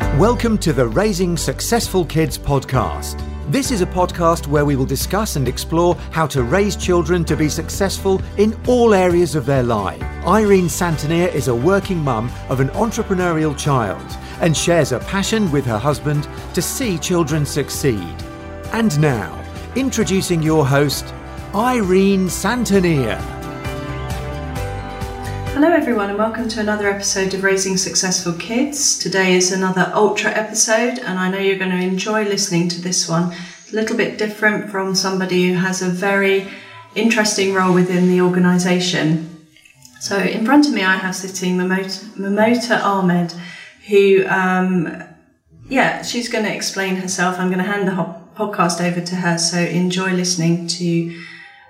Welcome to the Raising Successful Kids podcast. This is a podcast where we will discuss and explore how to raise children to be successful in all areas of their life. Irene Santonier is a working mum of an entrepreneurial child and shares a passion with her husband to see children succeed. And now, introducing your host, Irene Santonier. Hello, everyone, and welcome to another episode of Raising Successful Kids. Today is another Ultra episode, and I know you're going to enjoy listening to this one. It's a little bit different from somebody who has a very interesting role within the organisation. So, in front of me, I have sitting Momota Ahmed, who, um, yeah, she's going to explain herself. I'm going to hand the podcast over to her, so enjoy listening to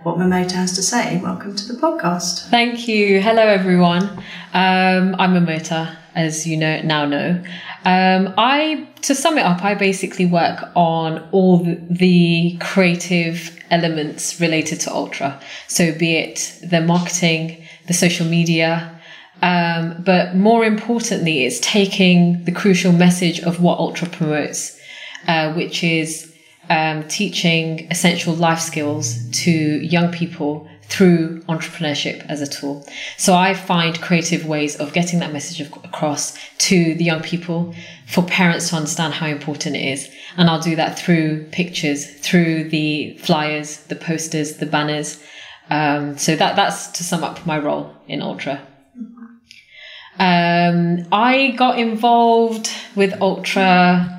what Momota has to say. Welcome to the podcast. Thank you. Hello, everyone. Um, I'm Momota, as you know now know. Um, I, to sum it up, I basically work on all the creative elements related to Ultra. So, be it the marketing, the social media, um, but more importantly, it's taking the crucial message of what Ultra promotes, uh, which is um, teaching essential life skills to young people through entrepreneurship as a tool. So I find creative ways of getting that message across to the young people for parents to understand how important it is. And I'll do that through pictures, through the flyers, the posters, the banners. Um, so that, that's to sum up my role in Ultra. Um, I got involved with Ultra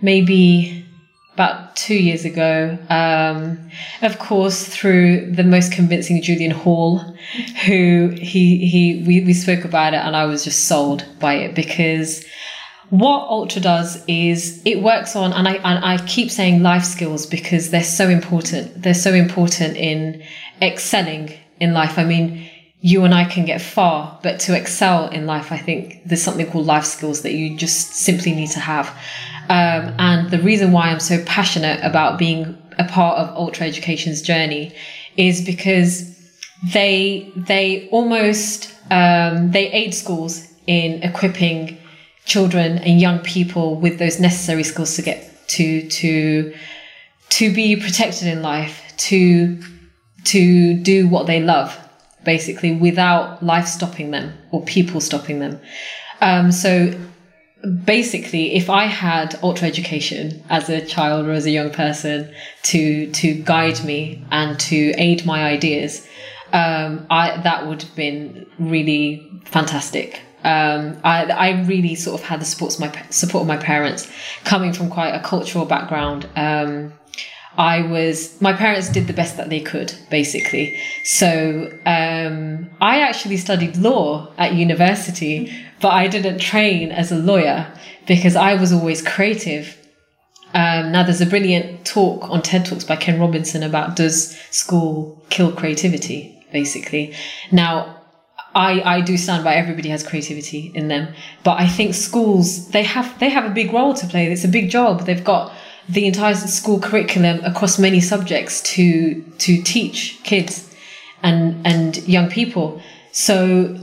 maybe about two years ago. Um, of course, through the most convincing Julian Hall, who he he we, we spoke about it, and I was just sold by it because what Ultra does is it works on, and I and I keep saying life skills because they're so important. They're so important in excelling in life. I mean, you and I can get far, but to excel in life, I think there's something called life skills that you just simply need to have. Um, and the reason why I'm so passionate about being a part of Ultra Education's journey is because they they almost um, they aid schools in equipping children and young people with those necessary skills to get to to to be protected in life, to to do what they love, basically, without life stopping them or people stopping them. Um, so basically if i had ultra education as a child or as a young person to to guide me and to aid my ideas um, I, that would have been really fantastic. Um, I, I really sort of had the support of my support of my parents. Coming from quite a cultural background um, I was my parents did the best that they could basically. So um, I actually studied law at university but I didn't train as a lawyer because I was always creative. Um, now, there's a brilliant talk on TED Talks by Ken Robinson about does school kill creativity, basically. Now, I, I do stand by everybody has creativity in them, but I think schools they have they have a big role to play. It's a big job. They've got the entire school curriculum across many subjects to to teach kids and and young people. So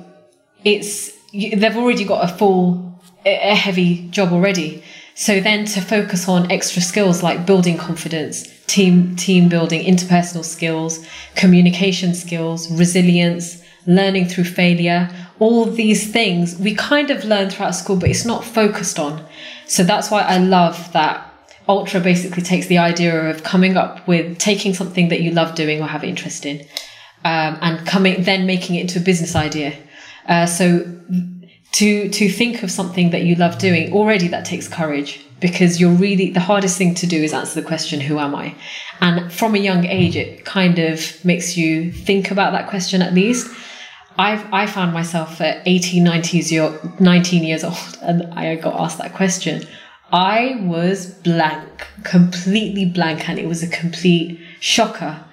it's they've already got a full, a heavy job already. So then to focus on extra skills like building confidence, team team building, interpersonal skills, communication skills, resilience, learning through failure, all these things we kind of learn throughout school, but it's not focused on. So that's why I love that Ultra basically takes the idea of coming up with taking something that you love doing or have interest in, um, and coming then making it into a business idea. Uh, so to to think of something that you love doing already that takes courage because you're really the hardest thing to do is answer the question who am i? And from a young age it kind of makes you think about that question at least. I've I found myself at 18 19 years, 19 years old and I got asked that question. I was blank completely blank and it was a complete shocker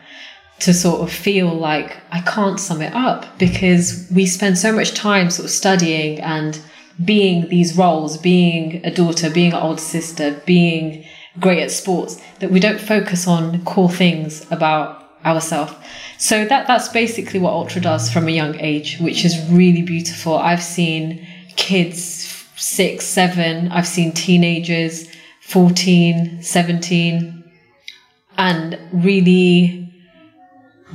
to sort of feel like I can't sum it up because we spend so much time sort of studying and being these roles, being a daughter, being an older sister, being great at sports, that we don't focus on core things about ourselves. So that that's basically what Ultra does from a young age, which is really beautiful. I've seen kids six, seven. I've seen teenagers, 14, 17, and really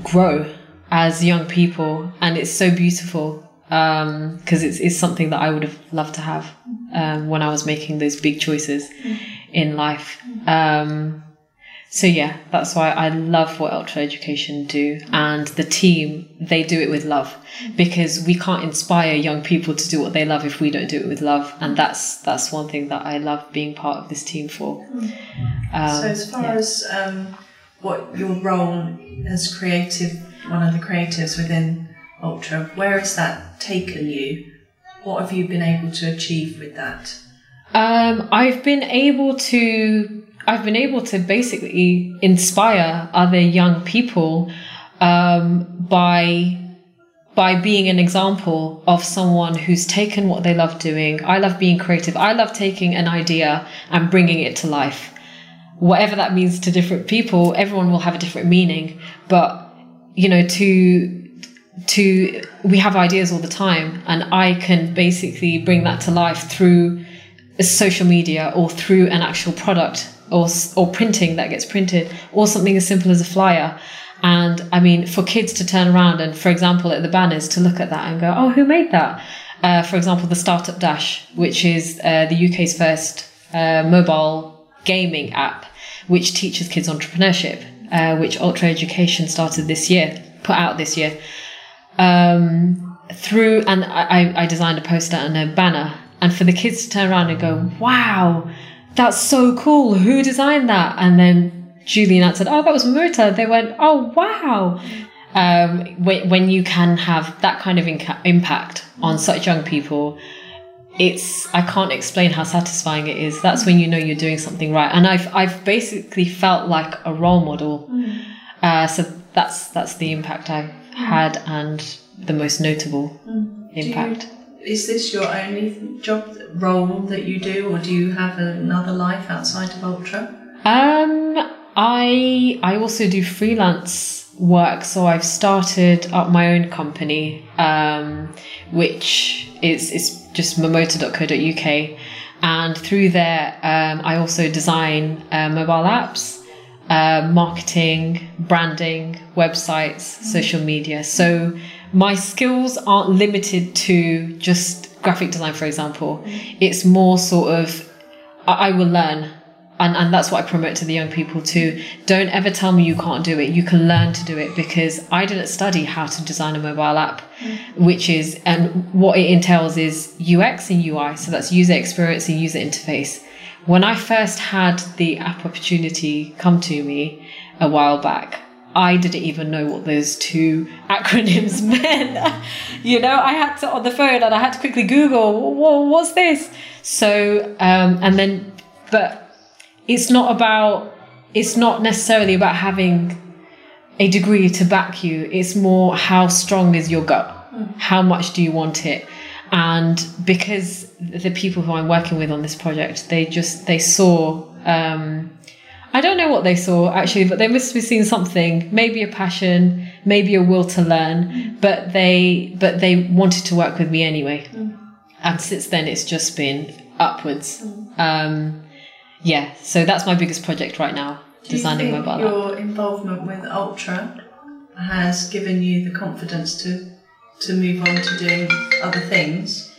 grow as young people. And it's so beautiful because um, it's, it's something that I would have loved to have um, when I was making those big choices in life. Um, so yeah, that's why I love what Ultra Education do and the team, they do it with love because we can't inspire young people to do what they love if we don't do it with love. And that's, that's one thing that I love being part of this team for. Um, so as far yeah. as um, what your role as creative, one of the creatives within Ultra, where has that taken you? What have you been able to achieve with that? Um, I've been able to I've been able to basically inspire other young people um, by by being an example of someone who's taken what they love doing. I love being creative. I love taking an idea and bringing it to life. Whatever that means to different people, everyone will have a different meaning. But you know, to to we have ideas all the time, and I can basically bring that to life through social media or through an actual product or or printing that gets printed or something as simple as a flyer and i mean for kids to turn around and for example at the banners to look at that and go oh who made that uh, for example the startup dash which is uh, the uk's first uh, mobile gaming app which teaches kids entrepreneurship uh, which ultra education started this year put out this year um, through and I, I designed a poster and a banner and for the kids to turn around and go wow that's so cool. Who designed that? And then Julian answered, oh, that was Murta. They went, oh, wow. Um, when, when you can have that kind of inca- impact on such young people, it's I can't explain how satisfying it is. That's when you know you're doing something right. And I've I've basically felt like a role model. Uh, so that's that's the impact I've had and the most notable impact is this your only job role that you do, or do you have another life outside of Ultra? Um, I I also do freelance work, so I've started up my own company, um, which is is just momota.co.uk, and through there, um, I also design uh, mobile apps. Uh, marketing, branding, websites, social media. So my skills aren't limited to just graphic design, for example. It's more sort of, I, I will learn. And, and that's what I promote to the young people too. Don't ever tell me you can't do it. You can learn to do it because I didn't study how to design a mobile app, which is, and what it entails is UX and UI. So that's user experience and user interface. When I first had the app opportunity come to me a while back, I didn't even know what those two acronyms meant. you know, I had to on the phone and I had to quickly Google, what was this? So, um, and then, but it's not about, it's not necessarily about having a degree to back you. It's more how strong is your gut? How much do you want it? And because the people who I'm working with on this project, they just, they saw, um, I don't know what they saw actually, but they must have seen something, maybe a passion, maybe a will to learn, but they but they wanted to work with me anyway. Mm. And since then it's just been upwards. Mm. Um, yeah, so that's my biggest project right now, Do designing you think mobile your app. involvement with Ultra has given you the confidence to to move on to doing other things?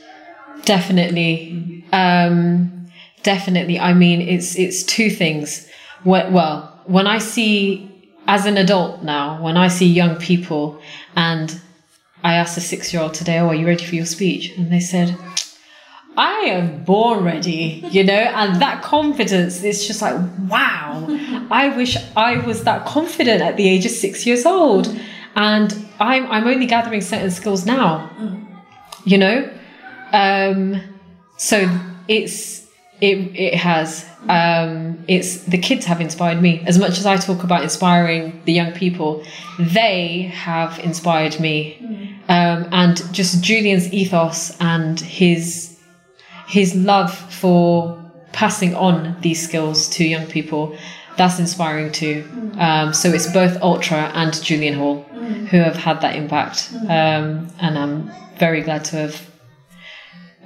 Definitely. Um, definitely. I mean it's it's two things well, when I see, as an adult now, when I see young people and I asked a six year old today, Oh, are you ready for your speech? And they said, I am born ready, you know, and that confidence is just like, wow, I wish I was that confident at the age of six years old. And I'm, I'm only gathering certain skills now, you know? Um, so it's, it, it has um, it's the kids have inspired me as much as I talk about inspiring the young people. They have inspired me, um, and just Julian's ethos and his his love for passing on these skills to young people. That's inspiring too. Um, so it's both Ultra and Julian Hall who have had that impact, um, and I'm very glad to have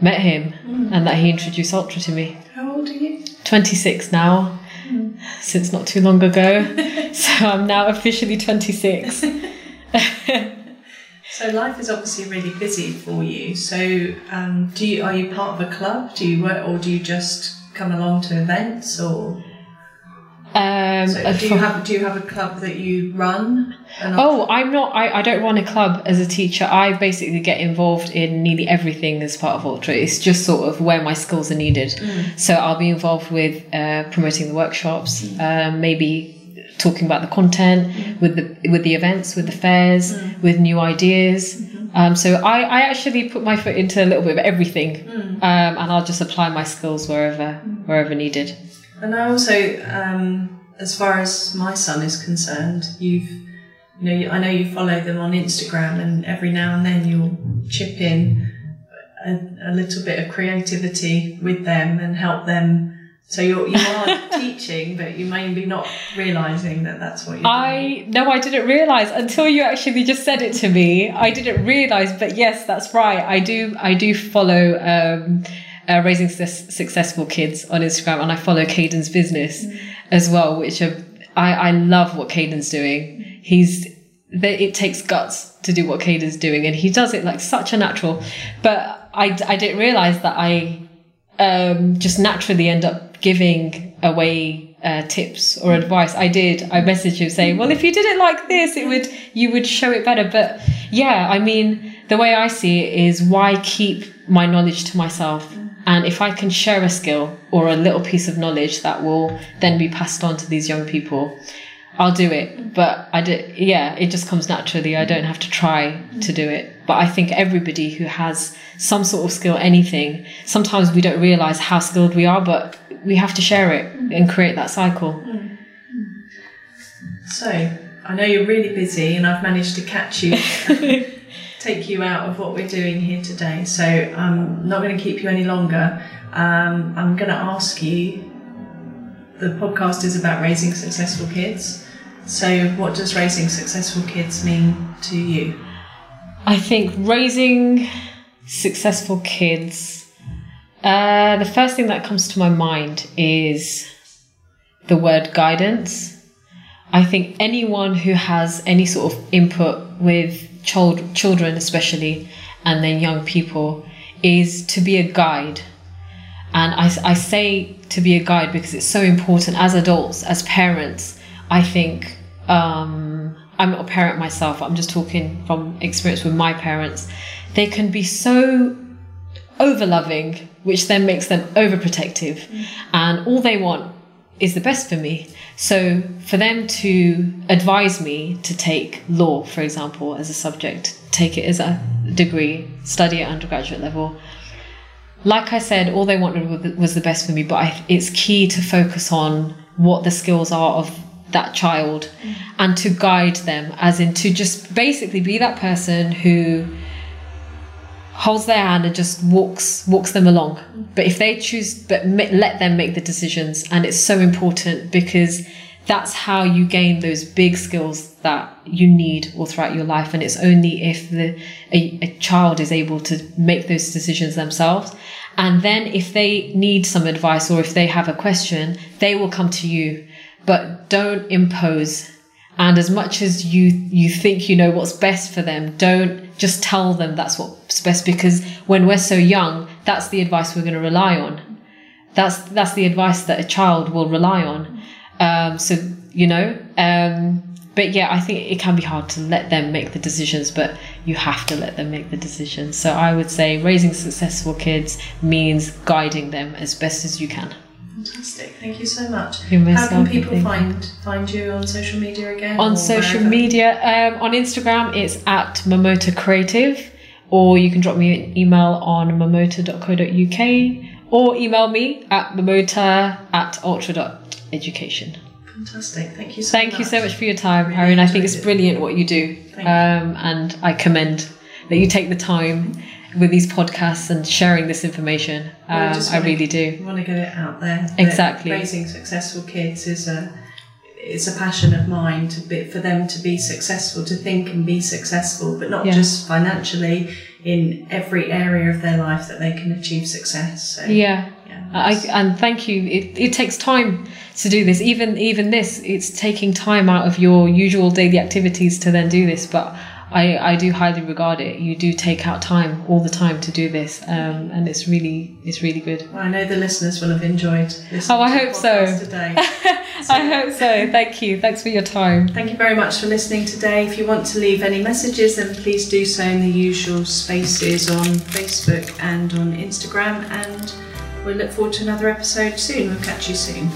met him and that he introduced Ultra to me. How old are you? 26 now, since not too long ago. so I'm now officially 26. So life is obviously really busy for you. So um, do you are you part of a club? Do you work or do you just come along to events or Um, so uh, do you have do you have a club that you run? Oh, I'm not. I, I don't run a club as a teacher. I basically get involved in nearly everything as part of Ultra. It's just sort of where my skills are needed. So I'll be involved with uh, promoting the workshops, um, maybe talking about the content, with the with the events, with the fairs, with new ideas. Um, so I, I actually put my foot into a little bit of everything, um, and I'll just apply my skills wherever wherever needed. And I also, um, as far as my son is concerned, you've, you know, I know you follow them on Instagram, and every now and then you'll chip in a, a little bit of creativity with them and help them. So you're you are teaching, but you may be not realizing that that's what you're doing. I no, I didn't realize until you actually just said it to me. I didn't realize, but yes, that's right. I do. I do follow um, uh, raising Success- successful kids on Instagram, and I follow Caden's business as well, which are, I I love what Caden's doing. He's that it takes guts to do what Caden's doing, and he does it like such a natural. But I I didn't realize that I um, just naturally end up giving away uh, tips or advice. I did. I messaged him saying, "Well, if you did it like this, it would you would show it better." But yeah, I mean, the way I see it is, why keep my knowledge to myself? And if I can share a skill or a little piece of knowledge that will then be passed on to these young people, I'll do it. But I do, yeah, it just comes naturally. I don't have to try to do it. But I think everybody who has some sort of skill, anything, sometimes we don't realize how skilled we are, but we have to share it and create that cycle. So I know you're really busy, and I've managed to catch you, take you out of what we're doing here today. So I'm not going to keep you any longer. Um, I'm going to ask you. The podcast is about raising successful kids. So, what does raising successful kids mean to you? I think raising successful kids, uh, the first thing that comes to my mind is the word guidance. I think anyone who has any sort of input with child, children, especially, and then young people, is to be a guide. And I, I say to be a guide because it's so important as adults, as parents. I think um, I'm not a parent myself, I'm just talking from experience with my parents. They can be so over loving, which then makes them overprotective. And all they want is the best for me. So for them to advise me to take law, for example, as a subject, take it as a degree, study at undergraduate level. Like I said, all they wanted was- the best for me, but I, it's key to focus on what the skills are of that child mm. and to guide them, as in to just basically be that person who holds their hand and just walks walks them along. Mm. But if they choose, but let them make the decisions, and it's so important because that's how you gain those big skills that you need all throughout your life. And it's only if the a, a child is able to make those decisions themselves. And then if they need some advice or if they have a question, they will come to you. But don't impose and as much as you you think you know what's best for them don't just tell them that's what's best because when we're so young that's the advice we're going to rely on that's that's the advice that a child will rely on um, so you know um, but yeah i think it can be hard to let them make the decisions but you have to let them make the decisions so i would say raising successful kids means guiding them as best as you can Fantastic. Thank you so much. How can people find find you on social media again? on social wherever? media um, on instagram it's at momota creative or you can drop me an email on momota.co.uk or email me at momota at ultra.education Fantastic. Thank you so thank much. you so much for your time Really Irene. i think it's it. brilliant what you do um, and i commend that you take the time with these podcasts and sharing this information um, just i wanna- really do want to get it out there. Exactly. Raising successful kids is a it's a passion of mine to be, for them to be successful, to think and be successful, but not Yeah. just financially. In every area of their life that they can achieve success. So, Yeah. yeah, I, and thank you. It, it takes time to do this. Even even this, it's taking time out of your usual daily activities to then do this. But I, I do highly regard it. You do take out time all the time to do this, um, and it's really it's really good. Well, I know the listeners will have enjoyed listening Oh, I to hope so. today. I hope so. Thank you. Thanks for your time. Thank you very much for listening today. If you want to leave any messages, then please do so in the usual spaces on Facebook and on Instagram. And we'll look forward to another episode soon. We'll catch you soon.